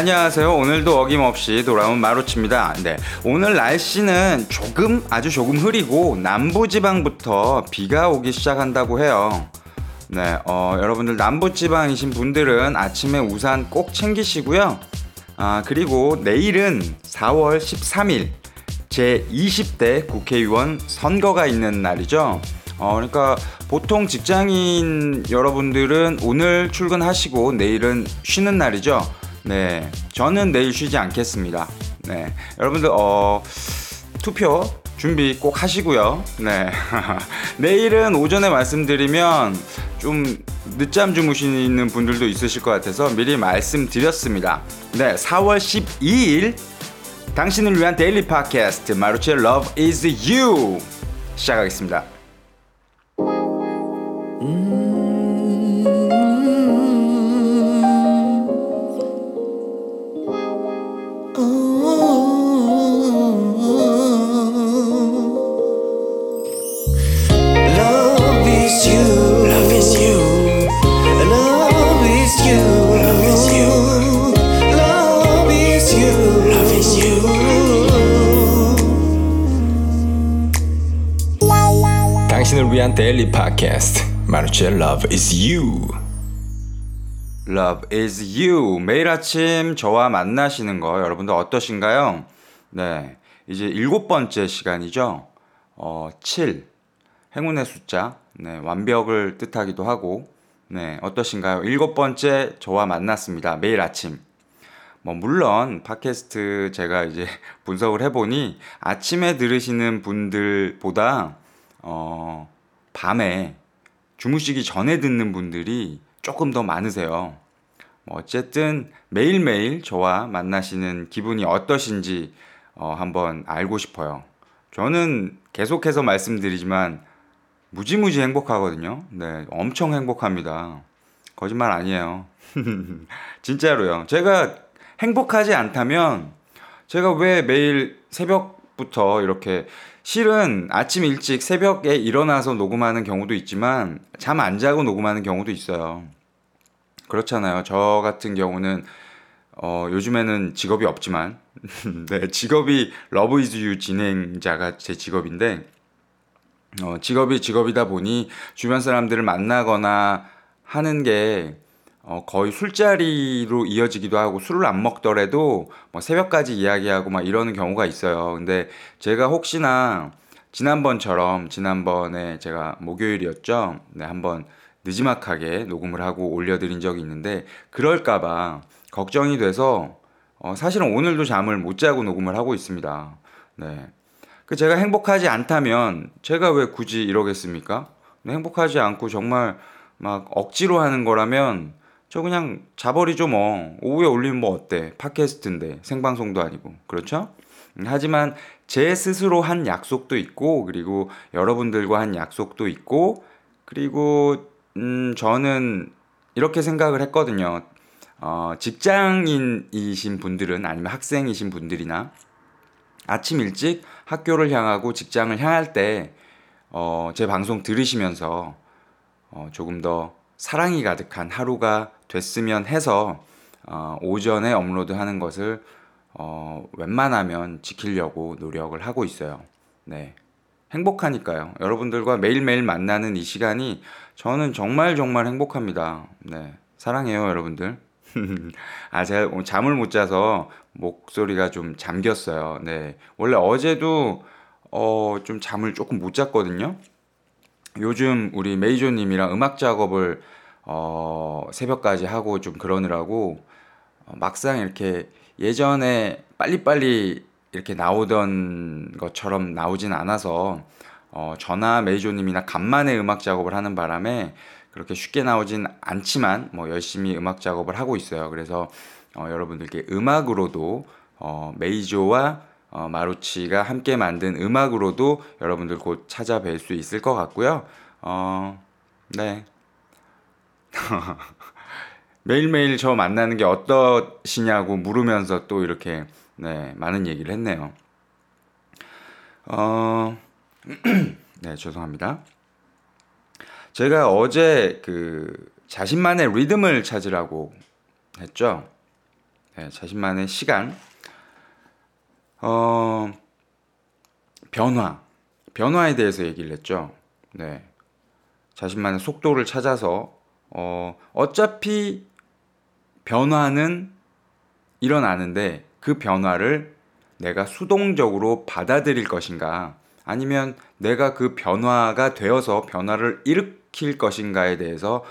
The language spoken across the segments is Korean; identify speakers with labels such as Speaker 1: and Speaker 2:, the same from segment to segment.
Speaker 1: 안녕하세요. 오늘도 어김없이 돌아온 마루치입니다. 네. 오늘 날씨는 조금, 아주 조금 흐리고 남부지방부터 비가 오기 시작한다고 해요. 네, 어, 여러분들 남부지방이신 분들은 아침에 우산 꼭 챙기시고요. 아, 그리고 내일은 4월 13일 제 20대 국회의원 선거가 있는 날이죠. 어, 그러니까 보통 직장인 여러분들은 오늘 출근하시고 내일은 쉬는 날이죠. 네, 저는 내일 쉬지 않겠습니다. 네, 여러분들 어 투표 준비 꼭 하시고요. 네, 내일은 오전에 말씀드리면 좀 늦잠 주무시는 분들도 있으실 것 같아서 미리 말씀드렸습니다. 네, 4월 12일 당신을 위한 데일리 팟캐스트 마루치의 Love is You 시작하겠습니다.
Speaker 2: 위한 데일리 팟캐스트 마루치의 Love is You
Speaker 1: Love is you. 매일 아침 저와 만나시는 거 여러분들 어떠신가요? 네. 이제 일곱 번째 시간이죠. 어, 7. 행운의 숫자. 네. 완벽을 뜻하기도 하고. 네. 어떠신가요? 일곱 번째 저와 만났습니다. 매일 아침. 뭐, 물론, 팟캐스트 제가 이제 분석을 해보니 아침에 들으시는 분들보다, 어, 밤에 주무시기 전에 듣는 분들이 조금 더 많으세요. 뭐 어쨌든 매일매일 저와 만나시는 기분이 어떠신지 어, 한번 알고 싶어요. 저는 계속해서 말씀드리지만 무지무지 행복하거든요. 네, 엄청 행복합니다. 거짓말 아니에요. 진짜로요. 제가 행복하지 않다면 제가 왜 매일 새벽부터 이렇게 실은 아침 일찍 새벽에 일어나서 녹음하는 경우도 있지만 잠 안 자고 녹음하는 경우도 있어요. 그렇잖아요. 저 같은 경우는 어, 요즘에는 직업이 없지만 네, 직업이 Love is you 진행자가 제 직업인데 어, 직업이 직업이다 보니 주변 사람들을 만나거나 하는 게 어, 거의 술자리로 이어지기도 하고 술을 안 먹더라도 뭐 새벽까지 이야기하고 막 이러는 경우가 있어요. 근데 제가 혹시나 지난번처럼 지난번에 제가 목요일이었죠. 네, 한번 늦지막하게 녹음을 하고 올려드린 적이 있는데 그럴까봐 걱정이 돼서 어, 사실은 오늘도 잠을 못 자고 녹음을 하고 있습니다. 네. 그 제가 행복하지 않다면 제가 왜 굳이 이러겠습니까? 네, 행복하지 않고 정말 막 억지로 하는 거라면 저 그냥 자버리죠 뭐 오후에 올리면 뭐 어때 팟캐스트인데 생방송도 아니고 그렇죠? 음, 하지만 제 스스로 한 약속도 있고 그리고 여러분들과 한 약속도 있고 그리고 음 저는 이렇게 생각을 했거든요. 어, 직장인이신 분들은 아니면 학생이신 분들이나 아침 일찍 학교를 향하고 직장을 향할 때, 어, 제 방송 들으시면서, 어, 조금 더 사랑이 가득한 하루가 됐으면 해서, 어, 오전에 업로드 하는 것을, 어, 웬만하면 지키려고 노력을 하고 있어요. 네. 행복하니까요. 여러분들과 매일매일 만나는 이 시간이 저는 정말 정말 행복합니다. 네. 사랑해요, 여러분들. 아, 제가 오늘 잠을 못 자서 목소리가 좀 잠겼어요. 네. 원래 어제도 어, 좀 잠을 조금 못 잤거든요. 요즘 우리 메이저님이랑 음악 작업을 어, 새벽까지 하고 좀 그러느라고 어, 막상 이렇게 예전에 빨리빨리 이렇게 나오던 것처럼 나오진 않아서 어, 저나 메이저님이나 간만에 음악 작업을 하는 바람에 그렇게 쉽게 나오진 않지만 뭐 열심히 음악 작업을 하고 있어요. 그래서 어, 여러분들께 음악으로도 어, 메이저와 어, 마루치가 함께 만든 음악으로도 여러분들 곧 찾아뵐 수 있을 것 같고요. 어, 네. 매일매일 저 만나는 게 어떠시냐고 물으면서 또 이렇게 네, 많은 얘기를 했네요. 어, 네, 죄송합니다. 제가 어제 그 자신만의 리듬을 찾으라고 했죠. 네, 자신만의 시간. 어, 변화. 변화에 대해서 얘기를 했죠. 네. 자신만의 속도를 찾아서, 어, 어차피 변화는 일어나는데 그 변화를 내가 수동적으로 받아들일 것인가 아니면 내가 그 변화가 되어서 변화를 일으킬 것인가에 대해서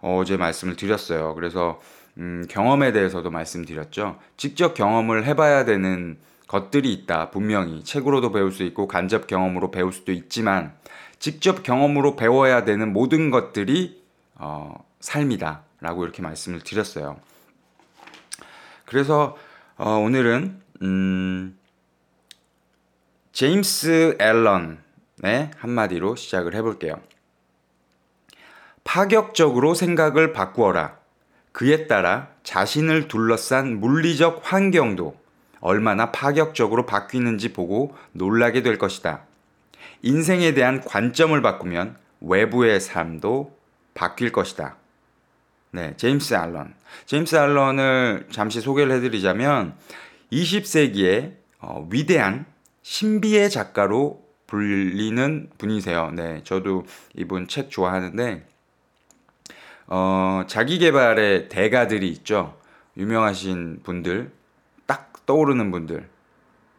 Speaker 1: 어제 말씀을 드렸어요. 그래서 음, 경험에 대해서도 말씀드렸죠. 직접 경험을 해봐야 되는 것들이 있다. 분명히 책으로도 배울 수 있고 간접 경험으로 배울 수도 있지만 직접 경험으로 배워야 되는 모든 것들이 어, 삶이다라고 이렇게 말씀을 드렸어요. 그래서 어, 오늘은 음, 제임스 앨런의 한마디로 시작을 해볼게요. 파격적으로 생각을 바꾸어라. 그에 따라 자신을 둘러싼 물리적 환경도 얼마나 파격적으로 바뀌는지 보고 놀라게 될 것이다. 인생에 대한 관점을 바꾸면 외부의 삶도 바뀔 것이다. 네, 제임스 알런. 제임스 알런을 잠시 소개를 해드리자면 20세기의 어, 위대한 신비의 작가로 불리는 분이세요. 네, 저도 이분 책 좋아하는데 어, 자기 개발의 대가들이 있죠. 유명하신 분들, 딱 떠오르는 분들.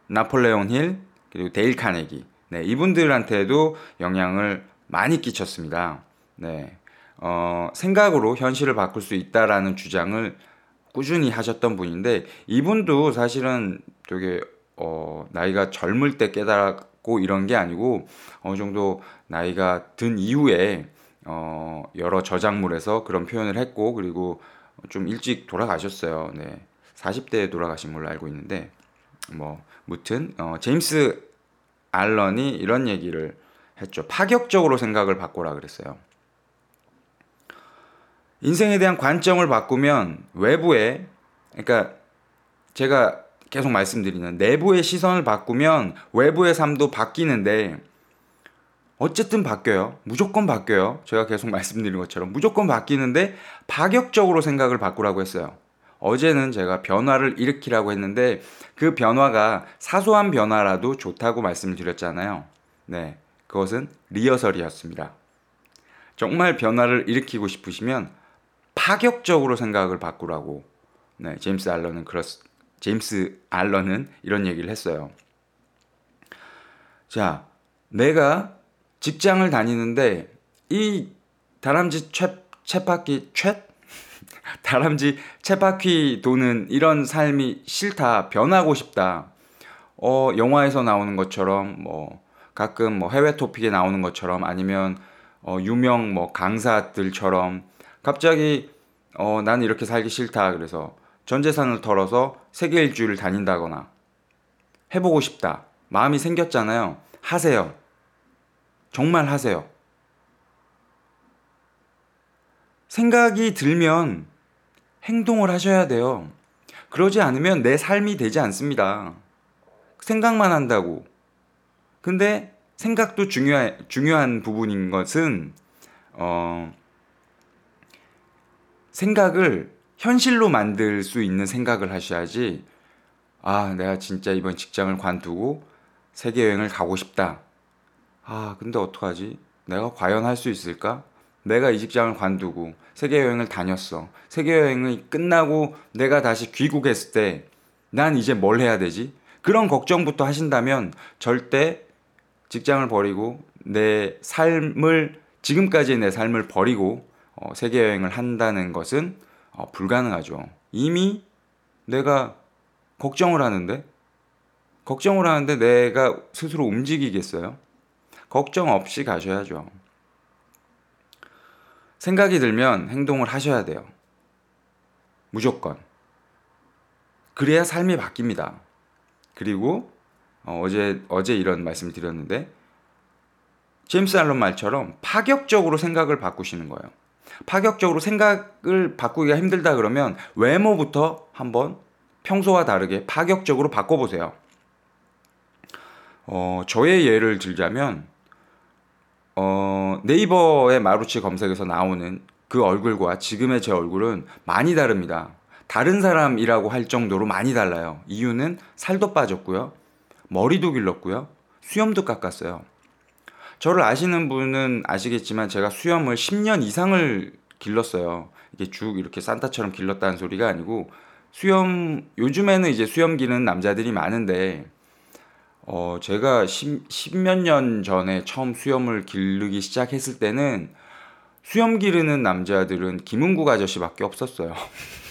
Speaker 1: 나폴레옹 힐, 그리고 데일 카네기. 네, 이분들한테도 영향을 많이 끼쳤습니다. 네. 어, 생각으로 현실을 바꿀 수 있다라는 주장을 꾸준히 하셨던 분인데 이분도 사실은 되게 어, 나이가 젊을 때 깨달았고 이런 게 아니고 어느 정도 나이가 든 이후에 어, 여러 저작물에서 그런 표현을 했고 그리고 좀 일찍 돌아가셨어요. 네. 40대에 돌아가신 걸로 알고 있는데 뭐 무튼 어, 제임스 알런이 이런 얘기를 했죠. 파격적으로 생각을 바꿔라 그랬어요. 인생에 대한 관점을 바꾸면 외부에 그러니까 제가 계속 말씀드리는 내부의 시선을 바꾸면 외부의 삶도 바뀌는데 어쨌든 바뀌어요. 무조건 바뀌어요. 제가 계속 말씀드린 것처럼 무조건 바뀌는데 파격적으로 생각을 바꾸라고 했어요. 어제는 제가 변화를 일으키라고 했는데 그 변화가 사소한 변화라도 좋다고 말씀을 드렸잖아요. 네. 그것은 리허설이었습니다. 정말 변화를 일으키고 싶으시면 파격적으로 생각을 바꾸라고. 네, 제임스 알런은 그렇 제임스 알런은 이런 얘기를 했어요. 자, 내가 직장을 다니는데 이 다람쥐 채, 채바퀴 채 다람쥐 채바퀴 도는 이런 삶이 싫다 변하고 싶다. 어 영화에서 나오는 것처럼 뭐 가끔 뭐 해외 토픽에 나오는 것처럼 아니면 어 유명 뭐 강사들처럼 갑자기 어 나는 이렇게 살기 싫다 그래서 전 재산을 털어서 세계 일주를 다닌다거나 해보고 싶다 마음이 생겼잖아요 하세요 정말 하세요. 생각이 들면 행동을 하셔야 돼요. 그러지 않으면 내 삶이 되지 않습니다. 생각만 한다고. 근데 생각도 중요한 부분인 것은, 어, 생각을 현실로 만들 수 있는 생각을 하셔야지, 아, 내가 진짜 이번 직장을 관두고 세계 여행을 가고 싶다. 아, 근데 어떡하지? 내가 과연 할 수 있을까? 내가 이 직장을 관두고 세계 여행을 다녔어. 세계 여행이 끝나고 내가 다시 귀국했을 때 난 이제 뭘 해야 되지? 그런 걱정부터 하신다면 절대 직장을 버리고 내 삶을 지금까지의 내 삶을 버리고 어, 세계 여행을 한다는 것은 어, 불가능하죠. 이미 내가 걱정을 하는데 걱정을 하는데 내가 스스로 움직이겠어요? 걱정 없이 가셔야죠. 생각이 들면 행동을 하셔야 돼요. 무조건. 그래야 삶이 바뀝니다. 그리고 어, 제 어제 이런 말씀을 드렸는데 제임스 알런 말처럼 파격적으로 생각을 바꾸시는 거예요. 파격적으로 생각을 바꾸기가 힘들다 그러면 외모부터 한번 평소와 다르게 파격적으로 바꿔보세요. 어, 저의 예를 들자면 어, 네이버의 마루치 검색에서 나오는 그 얼굴과 지금의 제 얼굴은 많이 다릅니다. 다른 사람이라고 할 정도로 많이 달라요. 이유는 살도 빠졌고요. 머리도 길렀고요. 수염도 깎았어요. 저를 아시는 분은 아시겠지만 제가 수염을 10년 이상을 길렀어요. 이게 쭉 이렇게 산타처럼 길렀다는 소리가 아니고 수염 요즘에는 이제 수염 기는 남자들이 많은데 어 제가 10, 10몇 년 전에 처음 수염을 기르기 시작했을 때는 수염 기르는 남자들은 김은국 아저씨밖에 없었어요.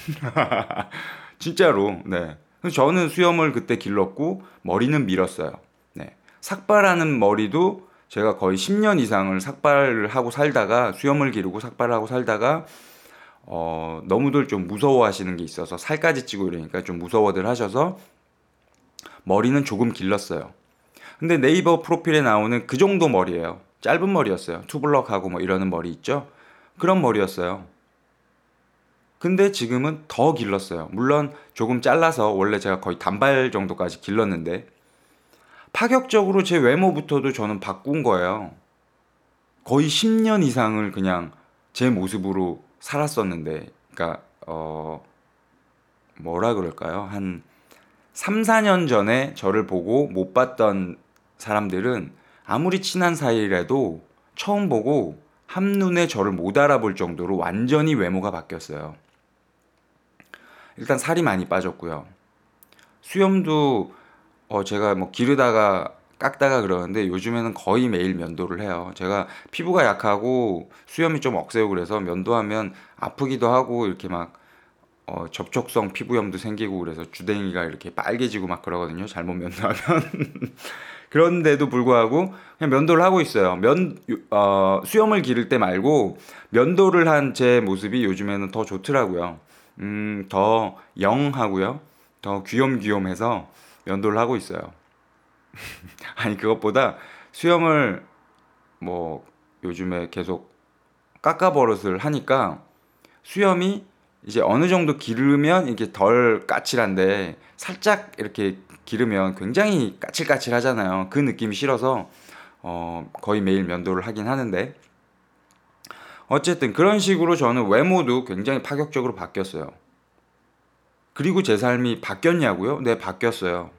Speaker 1: 진짜로. 네. 저는 수염을 그때 길렀고 머리는 밀었어요. 네. 삭발하는 머리도 제가 거의 10년 이상을 삭발을 하고 살다가 수염을 기르고 삭발을 하고 살다가 어, 너무들 좀 무서워하시는 게 있어서 살까지 찌고 이러니까 좀 무서워들 하셔서 머리는 조금 길렀어요. 근데 네이버 프로필에 나오는 그 정도 머리예요. 짧은 머리였어요. 투블럭하고 뭐 이러는 머리 있죠? 그런 머리였어요. 근데 지금은 더 길렀어요. 물론 조금 잘라서 원래 제가 거의 단발 정도까지 길렀는데 파격적으로 제 외모부터도 저는 바꾼 거예요. 거의 10년 이상을 그냥 제 모습으로 살았었는데, 그러니까 어 뭐라 그럴까요? 한 3, 4년 전에 저를 보고 못 봤던 사람들은 아무리 친한 사이라도 처음 보고 한눈에 저를 못 알아볼 정도로 완전히 외모가 바뀌었어요. 일단 살이 많이 빠졌고요. 수염도 어 제가 뭐 기르다가 깎다가 그러는데 요즘에는 거의 매일 면도를 해요. 제가 피부가 약하고 수염이 좀 억세고 그래서 면도하면 아프기도 하고 이렇게 막 어, 접촉성 피부염도 생기고 그래서 주댕이가 이렇게 빨개지고 막 그러거든요. 잘못 면도하면. 그런데도 불구하고 그냥 면도를 하고 있어요. 면 어, 수염을 기를 때 말고 면도를 한 제 모습이 요즘에는 더 좋더라고요. 음, 더 영하고요. 더 귀염귀염해서 면도를 하고 있어요. 아니 그것보다 수염을 뭐 요즘에 계속 깎아 버릇을 하니까 수염이 이제 어느 정도 기르면 이게 덜 까칠한데 살짝 이렇게 기르면 굉장히 까칠까칠하잖아요. 그 느낌이 싫어서 어 거의 매일 면도를 하긴 하는데 어쨌든 그런 식으로 저는 외모도 굉장히 파격적으로 바뀌었어요. 그리고 제 삶이 바뀌었냐고요? 네, 바뀌었어요.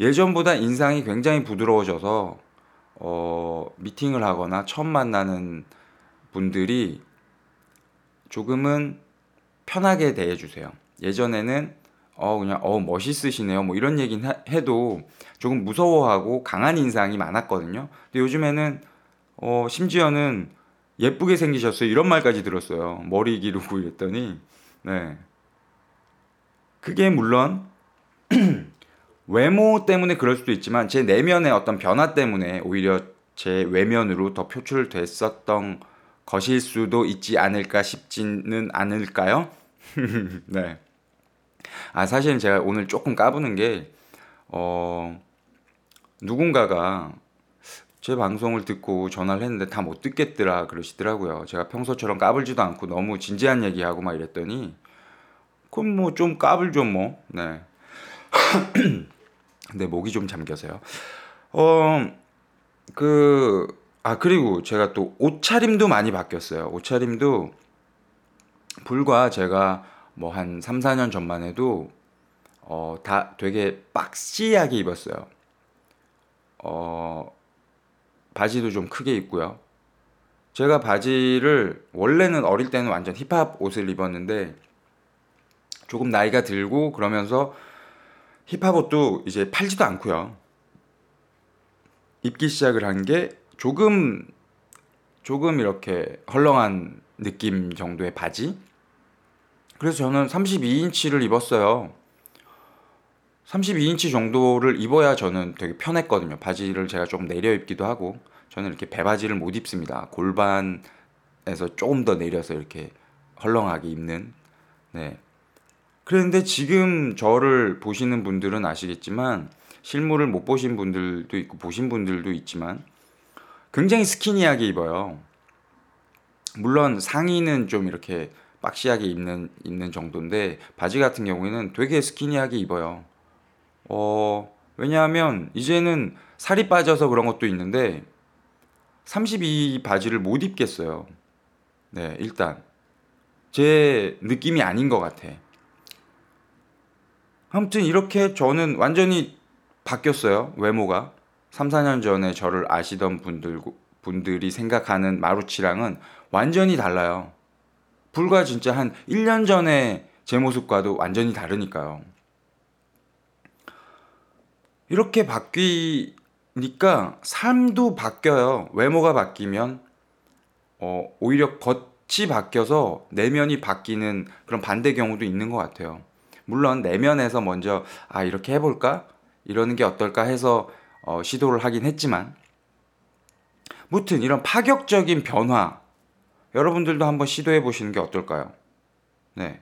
Speaker 1: 예전보다 인상이 굉장히 부드러워져서 어, 미팅을 하거나 처음 만나는 분들이 조금은 편하게 대해주세요. 예전에는 어 그냥 어 멋있으시네요 뭐 이런 얘기는 하- 해도 조금 무서워하고 강한 인상이 많았거든요. 근데 요즘에는 어 심지어는 예쁘게 생기셨어요 이런 말까지 들었어요. 머리 기르고 이랬더니 네 그게 물론 외모 때문에 그럴 수도 있지만 제 내면의 어떤 변화 때문에 오히려 제 외면으로 더 표출됐었던 것일 수도 있지 않을까 싶지는 않을까요? 네. 아 사실은 제가 오늘 조금 까부는 게 어, 누군가가 제 방송을 듣고 전화를 했는데 다 못 듣겠더라 그러시더라고요. 제가 평소처럼 까불지도 않고 너무 진지한 얘기하고 막 이랬더니 그럼 뭐 좀 까불 좀 뭐. 네. 근데 목이 좀 잠겨서요. 어, 그, 아, 그리고 제가 또 옷차림도 많이 바뀌었어요. 옷차림도 불과 제가 뭐 한 3, 4년 전만 해도 어, 다 되게 박시하게 입었어요. 어, 바지도 좀 크게 입고요. 제가 바지를 원래는 어릴 때는 완전 힙합 옷을 입었는데 조금 나이가 들고 그러면서 힙합 옷도 이제 팔지도 않고요. 입기 시작을 한 게 조금 조금 이렇게 헐렁한 느낌 정도의 바지. 그래서 저는 32인치를 입었어요. 32인치 정도를 입어야 저는 되게 편했거든요. 바지를 제가 좀 내려 입기도 하고 저는 이렇게 배바지를 못 입습니다. 골반에서 조금 더 내려서 이렇게 헐렁하게 입는 네. 그런데 지금 저를 보시는 분들은 아시겠지만 실물을 못 보신 분들도 있고 보신 분들도 있지만 굉장히 스키니하게 입어요. 물론 상의는 좀 이렇게 박시하게 입는 입는 정도인데 바지 같은 경우에는 되게 스키니하게 입어요. 어, 왜냐하면 이제는 살이 빠져서 그런 것도 있는데 32 바지를 못 입겠어요. 네, 일단 제 느낌이 아닌 것 같아. 아무튼 이렇게 저는 완전히 바뀌었어요. 외모가. 3, 4년 전에 저를 아시던 분들, 분들이 생각하는 마루치랑은 완전히 달라요. 불과 진짜 한 1년 전에 제 모습과도 완전히 다르니까요. 이렇게 바뀌니까 삶도 바뀌어요. 외모가 바뀌면 어, 오히려 겉이 바뀌어서 내면이 바뀌는 그런 반대 경우도 있는 것 같아요. 물론 내면에서 먼저 아 이렇게 해볼까 이러는 게 어떨까 해서 어, 시도를 하긴 했지만 무튼 이런 파격적인 변화 여러분들도 한번 시도해 보시는 게 어떨까요? 네.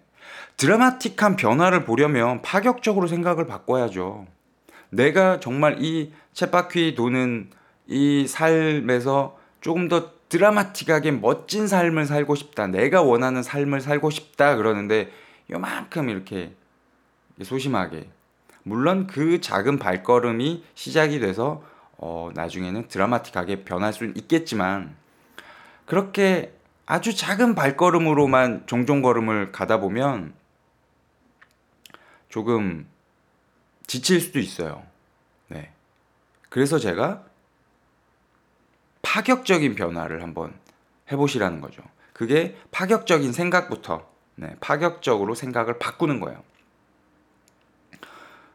Speaker 1: 드라마틱한 변화를 보려면 파격적으로 생각을 바꿔야죠. 내가 정말 이 쳇바퀴 도는 이 삶에서 조금 더 드라마틱하게 멋진 삶을 살고 싶다. 내가 원하는 삶을 살고 싶다. 그러는데 요만큼 이렇게 소심하게. 물론 그 작은 발걸음이 시작이 돼서 어, 나중에는 드라마틱하게 변할 수는 있겠지만 그렇게 아주 작은 발걸음으로만 종종 걸음을 가다 보면 조금 지칠 수도 있어요. 네. 그래서 제가 파격적인 변화를 한번 해보시라는 거죠. 그게 파격적인 생각부터, 네, 파격적으로 생각을 바꾸는 거예요.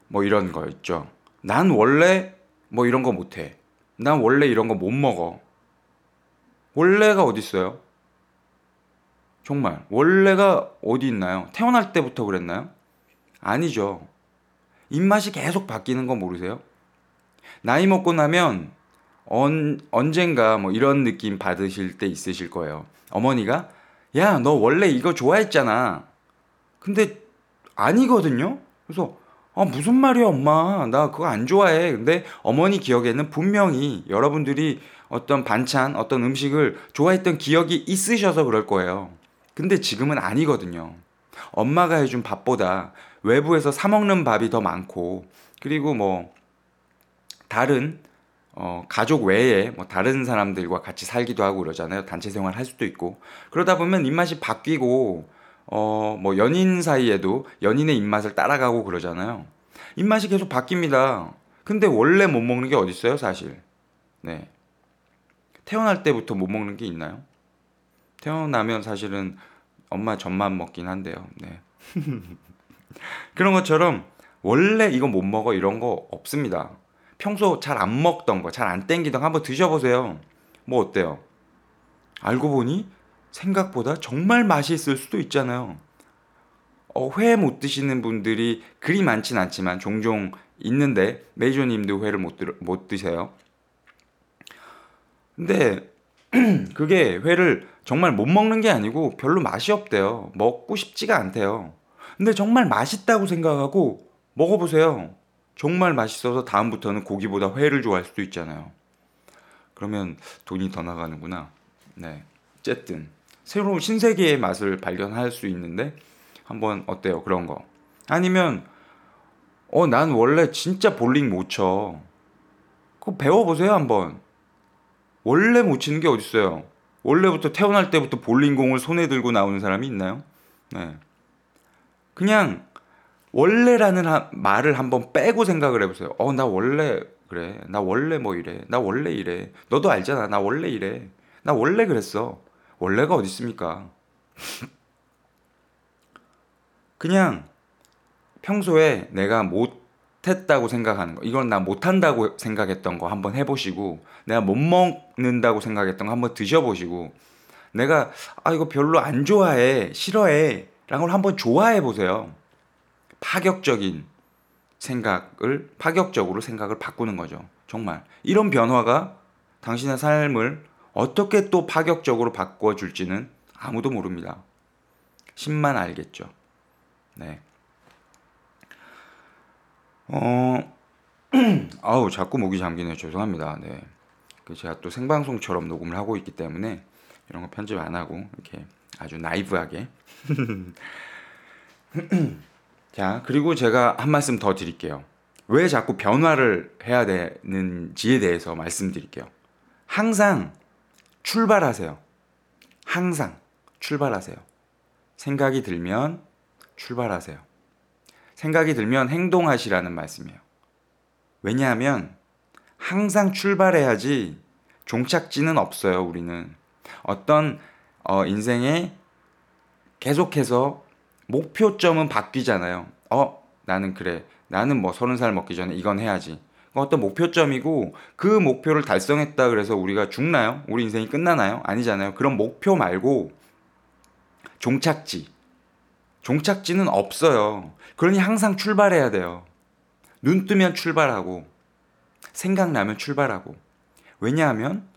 Speaker 1: 뭐 이런 거 있죠. 난 원래 뭐 이런 거 못해. 난 원래 이런 거 못 먹어. 원래가 어디 있어요? 정말 원래가 어디 있나요? 태어날 때부터 그랬나요? 아니죠. 입맛이 계속 바뀌는 거 모르세요? 나이 먹고 나면 언, 언젠가 뭐 이런 느낌 받으실 때 있으실 거예요. 어머니가 야, 너 원래 이거 좋아했잖아. 근데 아니거든요. 그래서 아, 무슨 말이야, 엄마. 나 그거 안 좋아해. 근데 어머니 기억에는 분명히 여러분들이 어떤 반찬, 어떤 음식을 좋아했던 기억이 있으셔서 그럴 거예요. 근데 지금은 아니거든요. 엄마가 해준 밥보다 외부에서 사먹는 밥이 더 많고, 그리고 뭐, 다른, 어, 가족 외에 뭐 다른 사람들과 같이 살기도 하고 그러잖아요. 단체 생활 할 수도 있고. 그러다 보면 입맛이 바뀌고, 어, 뭐 연인 사이에도 연인의 입맛을 따라가고 그러잖아요. 입맛이 계속 바뀝니다. 근데 원래 못 먹는 게 어디 있어요, 사실. 네. 태어날 때부터 못 먹는 게 있나요? 태어나면 사실은 엄마 젖만 먹긴 한데요. 네. 그런 것처럼 원래 이거 못 먹어 이런 거 없습니다. 평소 잘 안 먹던 거, 잘 안 땡기던 거 한번 드셔보세요. 뭐 어때요? 알고 보니 생각보다 정말 맛있을 수도 있잖아요. 어, 회 못 드시는 분들이 그리 많진 않지만 종종 있는데 메이저님도 회를 못, 드, 못 드세요. 근데 그게 회를 정말 못 먹는 게 아니고 별로 맛이 없대요. 먹고 싶지가 않대요. 근데 정말 맛있다고 생각하고 먹어보세요. 정말 맛있어서 다음부터는 고기보다 회를 좋아할 수도 있잖아요. 그러면 돈이 더 나가는구나. 네. 어쨌든 새로운 신세계의 맛을 발견할 수 있는데 한번 어때요? 그런 거. 아니면 어 난 원래 진짜 볼링 못 쳐. 그거 배워 보세요, 한번. 원래 못 치는 게 어딨어요? 원래부터 태어날 때부터 볼링공을 손에 들고 나오는 사람이 있나요? 네. 그냥 원래라는 하, 말을 한번 빼고 생각을 해보세요. 어, 나 원래 그래. 나 원래 뭐 이래. 나 원래 이래. 너도 알잖아. 나 원래 이래. 나 원래 그랬어. 원래가 어디 있습니까? 그냥 평소에 내가 못했다고 생각하는 거, 이건 나 못한다고 생각했던 거 한번 해보시고, 내가 못 먹는다고 생각했던 거 한번 드셔보시고, 내가 아 이거 별로 안 좋아해, 싫어해, 라는 걸 한번 좋아해 보세요. 파격적인 생각을 파격적으로 생각을 바꾸는 거죠. 정말 이런 변화가 당신의 삶을 어떻게 또 파격적으로 바꿔줄지는 아무도 모릅니다. 신만 알겠죠. 네. 어, 아우, 자꾸 목이 잠기네요. 죄송합니다. 네. 그 제가 또 생방송처럼 녹음을 하고 있기 때문에 이런 거 편집 안 하고 이렇게 아주 나이브하게. 자, 그리고 제가 한 말씀 더 드릴게요. 왜 자꾸 변화를 해야 되는지에 대해서 말씀드릴게요. 항상 출발하세요. 항상 출발하세요. 생각이 들면 출발하세요. 생각이 들면 행동하시라는 말씀이에요. 왜냐하면 항상 출발해야지 종착지는 없어요, 우리는. 어떤 어, 인생에 계속해서 목표점은 바뀌잖아요. 어, 나는 그래. 나는 뭐 서른 살 먹기 전에 이건 해야지. 어떤 목표점이고 그 목표를 달성했다 그래서 우리가 죽나요? 우리 인생이 끝나나요? 아니잖아요. 그런 목표 말고 종착지. 종착지는 없어요. 그러니 항상 출발해야 돼요. 눈 뜨면 출발하고 생각나면 출발하고. 왜냐하면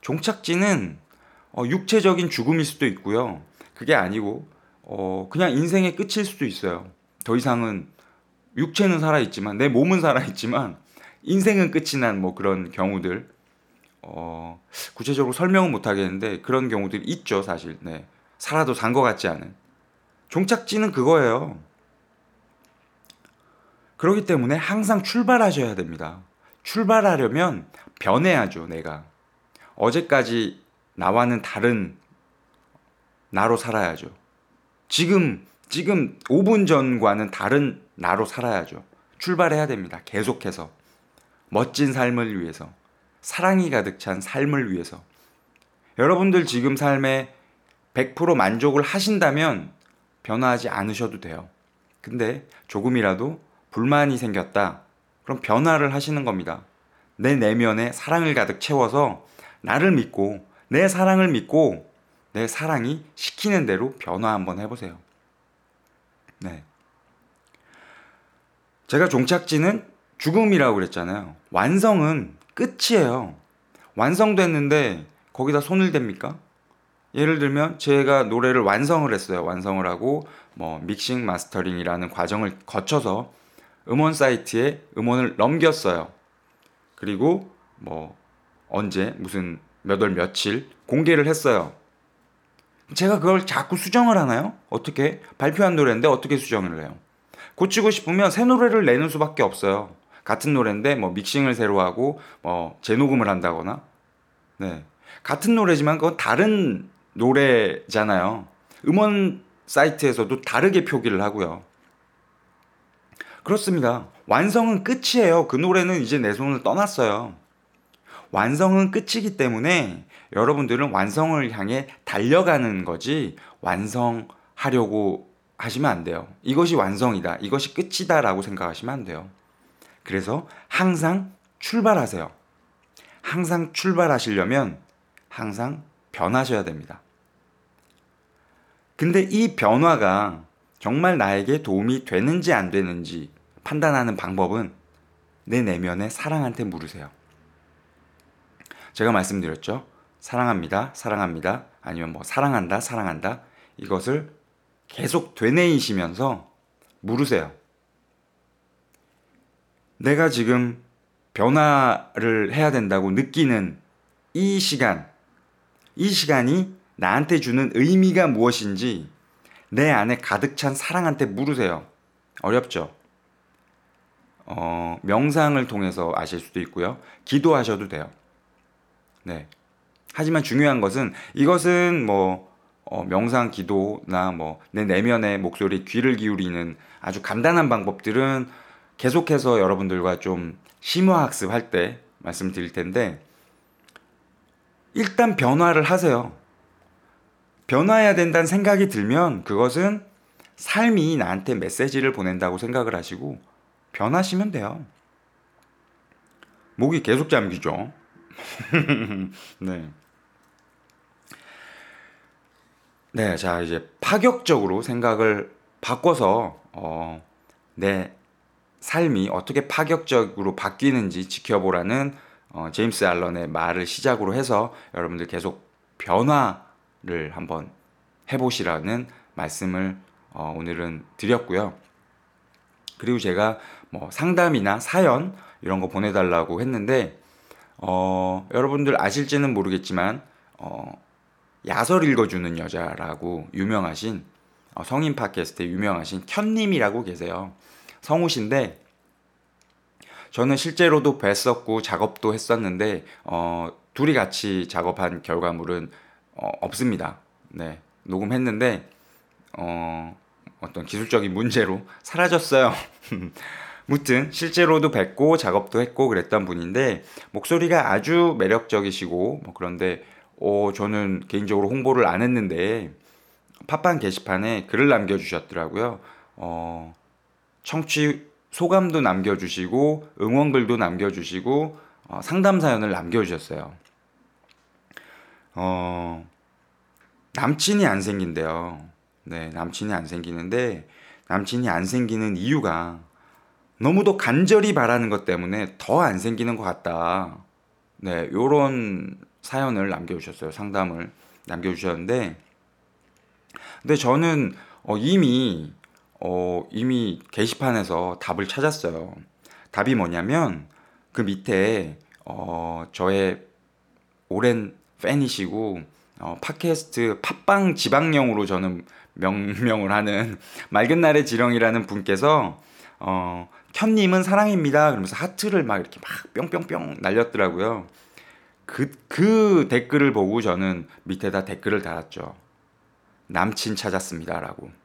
Speaker 1: 종착지는 어, 육체적인 죽음일 수도 있고요. 그게 아니고 어, 그냥 인생의 끝일 수도 있어요. 더 이상은 육체는 살아있지만 내 몸은 살아있지만 인생은 끝이 난 뭐 그런 경우들 어, 구체적으로 설명은 못 하겠는데 그런 경우들이 있죠 사실. 네. 살아도 산 것 같지 않은 종착지는 그거예요. 그렇기 때문에 항상 출발하셔야 됩니다. 출발하려면 변해야죠, 내가. 어제까지 나와는 다른 나로 살아야죠. 지금, 지금 5분 전과는 다른 나로 살아야죠. 출발해야 됩니다. 계속해서. 멋진 삶을 위해서. 사랑이 가득 찬 삶을 위해서. 여러분들 지금 삶에 100% 만족을 하신다면 변화하지 않으셔도 돼요. 근데 조금이라도 불만이 생겼다. 그럼 변화를 하시는 겁니다. 내 내면에 사랑을 가득 채워서 나를 믿고 내 사랑을 믿고 내 사랑이 시키는 대로 변화 한번 해보세요. 네. 제가 종착지는 죽음이라고 그랬잖아요. 완성은 끝이에요. 완성됐는데 거기다 손을 댑니까? 예를 들면 제가 노래를 완성을 했어요. 완성을 하고 뭐 믹싱 마스터링이라는 과정을 거쳐서 음원 사이트에 음원을 넘겼어요. 그리고 뭐 언제 무슨 몇 월 며칠 공개를 했어요. 제가 그걸 자꾸 수정을 하나요? 어떻게 발표한 노래인데 어떻게 수정을 해요? 고치고 싶으면 새 노래를 내는 수밖에 없어요. 같은 노래인데 뭐 믹싱을 새로 하고 뭐 재녹음을 한다거나 네 같은 노래지만 그건 다른 노래잖아요. 음원 사이트에서도 다르게 표기를 하고요. 그렇습니다. 완성은 끝이에요. 그 노래는 이제 내 손을 떠났어요. 완성은 끝이기 때문에 여러분들은 완성을 향해 달려가는 거지 완성하려고 하시면 안 돼요. 이것이 완성이다. 이것이 끝이다라고 생각하시면 안 돼요. 그래서 항상 출발하세요. 항상 출발하시려면 항상 변하셔야 됩니다. 근데 이 변화가 정말 나에게 도움이 되는지 안 되는지 판단하는 방법은 내 내면의 사랑한테 물으세요. 제가 말씀드렸죠. 사랑합니다. 사랑합니다. 아니면 뭐 사랑한다. 사랑한다. 이것을 계속 되뇌이시면서 물으세요. 내가 지금 변화를 해야 된다고 느끼는 이 시간, 이 시간이 나한테 주는 의미가 무엇인지 내 안에 가득 찬 사랑한테 물으세요. 어렵죠? 어, 명상을 통해서 아실 수도 있고요. 기도하셔도 돼요. 네. 하지만 중요한 것은 이것은 뭐 어, 명상 기도나 뭐 내 내면의 목소리 귀를 기울이는 아주 간단한 방법들은 계속해서 여러분들과 좀 심화 학습 할 때 말씀 드릴 텐데 일단 변화를 하세요. 변화해야 된다는 생각이 들면 그것은 삶이 나한테 메시지를 보낸다고 생각을 하시고 변하시면 돼요. 목이 계속 잠기죠. 네. 네, 자 이제 파격적으로 생각을 바꿔서 어, 내 삶이 어떻게 파격적으로 바뀌는지 지켜보라는 어, 제임스 알런의 말을 시작으로 해서 여러분들 계속 변화를 한번 해보시라는 말씀을 어, 오늘은 드렸고요. 그리고 제가 뭐 상담이나 사연 이런 거 보내달라고 했는데 어, 여러분들 아실지는 모르겠지만 어, 야설 읽어주는 여자라고 유명하신 어, 성인 팟캐스트에 유명하신 켠님이라고 계세요. 성우신데 저는 실제로도 뵀었고 작업도 했었는데 어, 둘이 같이 작업한 결과물은 어, 없습니다. 네 녹음했는데 어, 어떤 기술적인 문제로 사라졌어요. 무튼 실제로도 뵙고 작업도 했고 그랬던 분인데 목소리가 아주 매력적이시고 뭐 그런데 어, 저는 개인적으로 홍보를 안 했는데 팟빵 게시판에 글을 남겨주셨더라고요. 어, 청취 소감도 남겨주시고 응원글도 남겨주시고 어, 상담 사연을 남겨주셨어요. 어, 남친이 안 생긴대요. 네, 남친이 안 생기는데 남친이 안 생기는 이유가 너무도 간절히 바라는 것 때문에 더 안 생기는 것 같다. 네, 요런 사연을 남겨주셨어요. 상담을 남겨주셨는데, 근데 저는 어, 이미 어, 이미 게시판에서 답을 찾았어요. 답이 뭐냐면 그 밑에 어, 저의 오랜 팬이시고 어, 팟캐스트 팟빵 지방령으로 저는 명명을 하는 맑은 날의 지렁이라는 분께서 어, 켠님은 사랑입니다. 그러면서 하트를 막 이렇게 막 뿅뿅뿅 날렸더라고요. 그, 그 댓글을 보고 저는 밑에다 댓글을 달았죠. 남친 찾았습니다라고.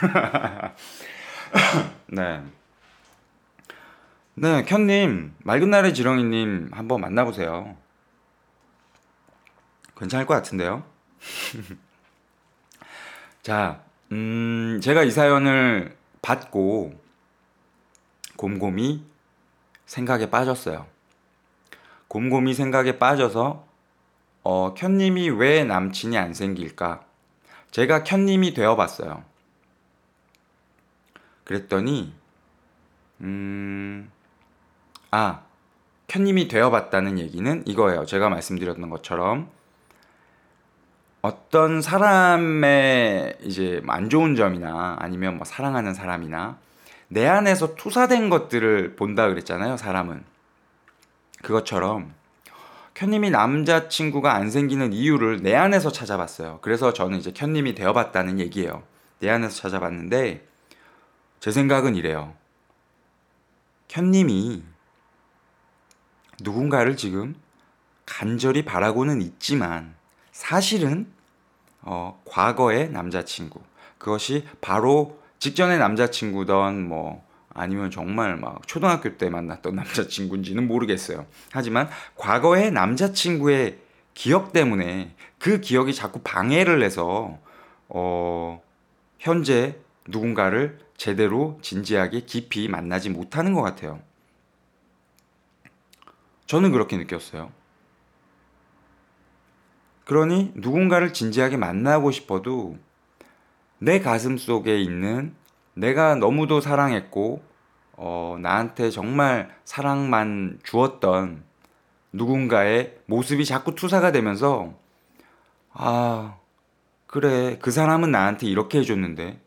Speaker 1: 네. 네, 켠님, 맑은 날의 지렁이님 한번 만나보세요. 괜찮을 것 같은데요? 자, 음, 제가 이 사연을 받고 곰곰이 생각에 빠졌어요. 곰곰이 생각에 빠져서 어, 켠님이 왜 남친이 안 생길까? 제가 켠님이 되어봤어요. 그랬더니 음, 아, 켠님이 되어봤다는 얘기는 이거예요. 제가 말씀드렸던 것처럼 어떤 사람의 이제 안 좋은 점이나 아니면 뭐 사랑하는 사람이나 내 안에서 투사된 것들을 본다 그랬잖아요. 사람은 그것처럼 켠님이 남자친구가 안 생기는 이유를 내 안에서 찾아봤어요. 그래서 저는 이제 켠님이 되어봤다는 얘기예요. 내 안에서 찾아봤는데 제 생각은 이래요. 켠님이 누군가를 지금 간절히 바라고는 있지만 사실은 어, 과거의 남자친구 그것이 바로 직전의 남자친구던 뭐 아니면 정말 막 초등학교 때 만났던 남자친구인지는 모르겠어요. 하지만 과거의 남자친구의 기억 때문에 그 기억이 자꾸 방해를 해서 어, 현재 누군가를 제대로 진지하게 깊이 만나지 못하는 것 같아요. 저는 그렇게 느꼈어요. 그러니 누군가를 진지하게 만나고 싶어도 내 가슴 속에 있는 내가 너무도 사랑했고 어, 나한테 정말 사랑만 주었던 누군가의 모습이 자꾸 투사가 되면서 아 그래 그 사람은 나한테 이렇게 해줬는데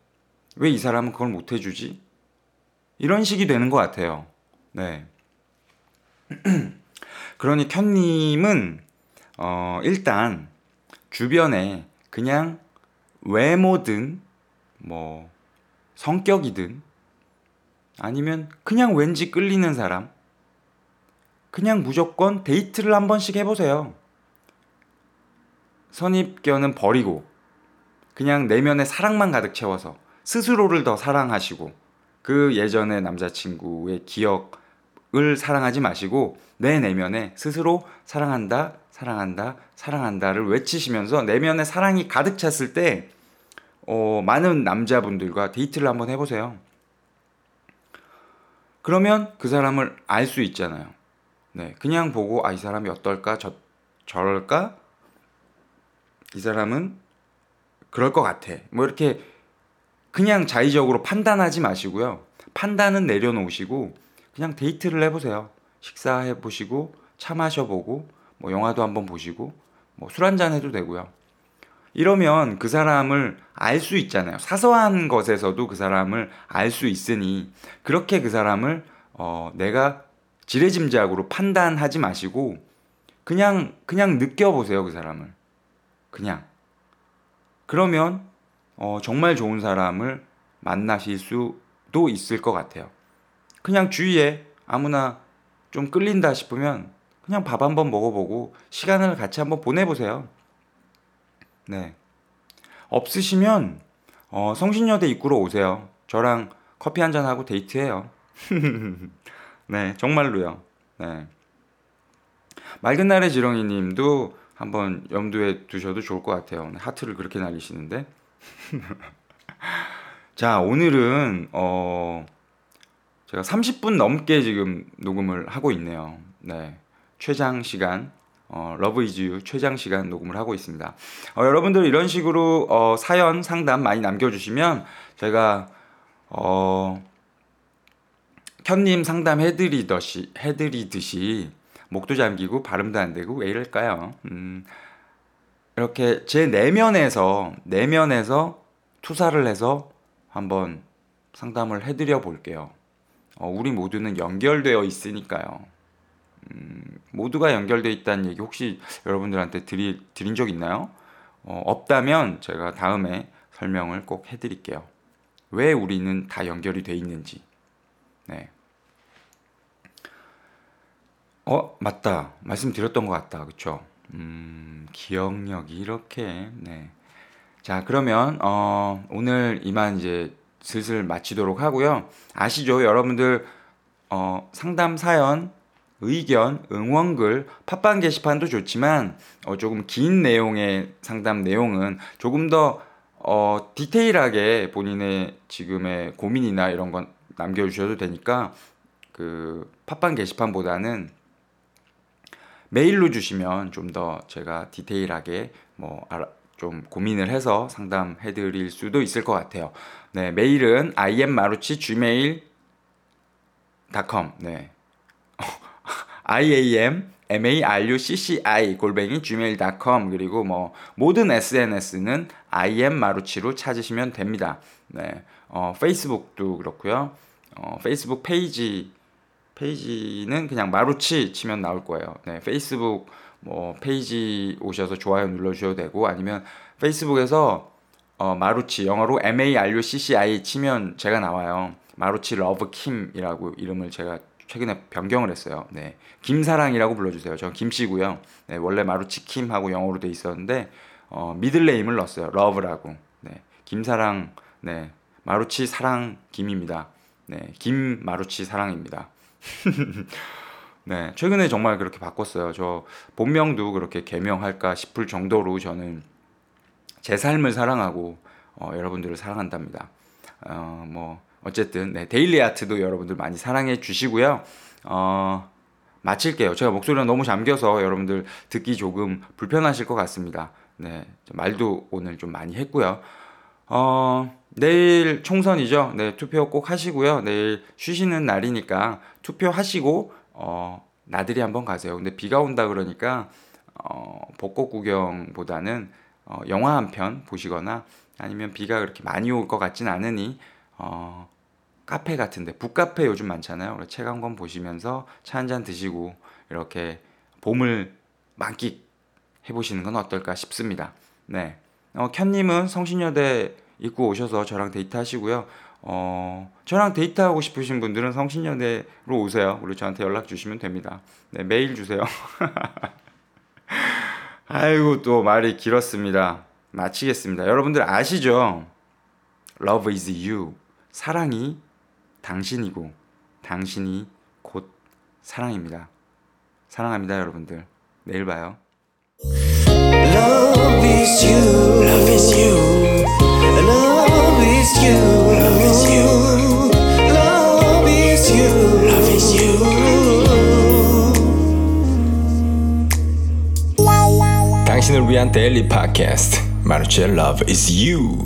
Speaker 1: 왜 이 사람은 그걸 못 해주지? 이런 식이 되는 것 같아요. 네. 그러니 켠님은 어, 일단 주변에 그냥 외모든 뭐 성격이든 아니면 그냥 왠지 끌리는 사람 그냥 무조건 데이트를 한 번씩 해보세요. 선입견은 버리고 그냥 내면에 사랑만 가득 채워서 스스로를 더 사랑하시고 그 예전의 남자친구의 기억을 사랑하지 마시고 내 내면에 스스로 사랑한다, 사랑한다, 사랑한다를 외치시면서 내면에 사랑이 가득 찼을 때 어, 많은 남자분들과 데이트를 한번 해보세요. 그러면 그 사람을 알 수 있잖아요. 네, 그냥 보고 아 이 사람이 어떨까, 저 저럴까, 이 사람은 그럴 것 같아. 뭐 이렇게 그냥 자의적으로 판단하지 마시고요. 판단은 내려놓으시고 그냥 데이트를 해보세요. 식사해 보시고 차 마셔보고 뭐 영화도 한번 보시고 뭐 술 한잔 해도 되고요. 이러면 그 사람을 알 수 있잖아요. 사소한 것에서도 그 사람을 알 수 있으니 그렇게 그 사람을 어, 내가 지레짐작으로 판단하지 마시고 그냥 그냥 느껴보세요 그 사람을 그냥 그러면 어, 정말 좋은 사람을 만나실 수도 있을 것 같아요. 그냥 주위에 아무나 좀 끌린다 싶으면 그냥 밥 한번 먹어보고 시간을 같이 한번 보내보세요. 네. 없으시면 어, 성신여대 입구로 오세요. 저랑 커피 한잔 하고 데이트해요. 네, 정말로요. 네. 맑은 날의 지렁이 님도 한번 염두에 두셔도 좋을 것 같아요. 하트를 그렇게 날리시는데. 자, 오늘은 어 제가 30분 넘게 지금 녹음을 하고 있네요. 네. 최장 시간 어, Love is you 최장 시간 녹음을 하고 있습니다. 어, 여러분들 이런 식으로 어, 사연 상담 많이 남겨주시면 제가 어, 켠님 상담 해드리듯이 해드리듯이 목도 잠기고 발음도 안 되고 왜 이럴까요? 음, 이렇게 제 내면에서 내면에서 투사를 해서 한번 상담을 해드려 볼게요. 어, 우리 모두는 연결되어 있으니까요. 음, 모두가 연결되어 있다는 얘기 혹시 여러분들한테 드리, 드린 적 있나요? 어, 없다면 제가 다음에 설명을 꼭 해드릴게요. 왜 우리는 다 연결이 돼 있는지. 네. 어 맞다 말씀드렸던 것 같다 그쵸? 음 기억력이 이렇게 네. 자 그러면 어, 오늘 이만 이제 슬슬 마치도록 하고요. 아시죠 여러분들 어, 상담 사연 의견, 응원글, 팟빵 게시판도 좋지만 어, 조금 긴 내용의 상담 내용은 조금 더 어, 디테일하게 본인의 지금의 고민이나 이런 건 남겨주셔도 되니까 그 팟빵 게시판보다는 메일로 주시면 좀 더 제가 디테일하게 뭐 알아, 좀 고민을 해서 상담해 드릴 수도 있을 것 같아요. 네, 메일은 immaruchi gmail.com 네. iam marucci 골뱅이 gmail.com 그리고 뭐 모든 SNS는 im마루치로 찾으시면 됩니다. 네. 어, 페이스북도 그렇고요. 어, 페이스북 페이지 페이지는 그냥 마루치 치면 나올 거예요. 네, 페이스북 뭐 페이지 오셔서 좋아요 눌러 주셔도 되고 아니면 페이스북에서 어, 마루치 영어로 M A R U C C I 치면 제가 나와요. 마루치 Love Kim이라고 이름을 제가 최근에 변경을 했어요. 네, 김사랑이라고 불러주세요. 저 김씨고요. 네, 원래 마루치 킴하고 영어로 돼 있었는데 어, 미들네임을 넣었어요. 러브라고. 네, 김사랑. 네, 마루치 사랑 김입니다. 네, 김마루치 사랑입니다. 네, 최근에 정말 그렇게 바꿨어요. 저 본명도 그렇게 개명할까 싶을 정도로 저는 제 삶을 사랑하고 어, 여러분들을 사랑한답니다. 어, 뭐 어쨌든 네, 데일리 아트도 여러분들 많이 사랑해 주시고요. 어, 마칠게요. 제가 목소리가 너무 잠겨서 여러분들 듣기 조금 불편하실 것 같습니다. 네, 말도 오늘 좀 많이 했고요. 어, 내일 총선이죠. 네, 투표 꼭 하시고요. 내일 쉬시는 날이니까 투표하시고 어, 나들이 한번 가세요. 근데 비가 온다 그러니까 어, 벚꽃 구경보다는 어, 영화 한 편 보시거나 아니면 비가 그렇게 많이 올 것 같진 않으니 어, 카페 같은데 북카페 요즘 많잖아요. 책 한 권 보시면서 차 한 잔 드시고 이렇게 봄을 만끽해 보시는 건 어떨까 싶습니다. 네, 어, 켠님은 성신여대 입고 오셔서 저랑 데이트 하시고요. 어, 저랑 데이트하고 싶으신 분들은 성신여대로 오세요. 그리고 저한테 연락 주시면 됩니다. 네, 메일 주세요. 아이고, 또 말이 길었습니다. 마치겠습니다. 여러분들 아시죠? Love is you. 사랑이 당신이고, 당신이 곧 사랑입니다. 사랑합니다, 여러분들. 내일 봐요.
Speaker 3: Love is you. Love is you. Love is you. Love is you. Love is you. Love is you.
Speaker 2: 당신을 위한 데일리 팟캐스트 마르치의 Love is You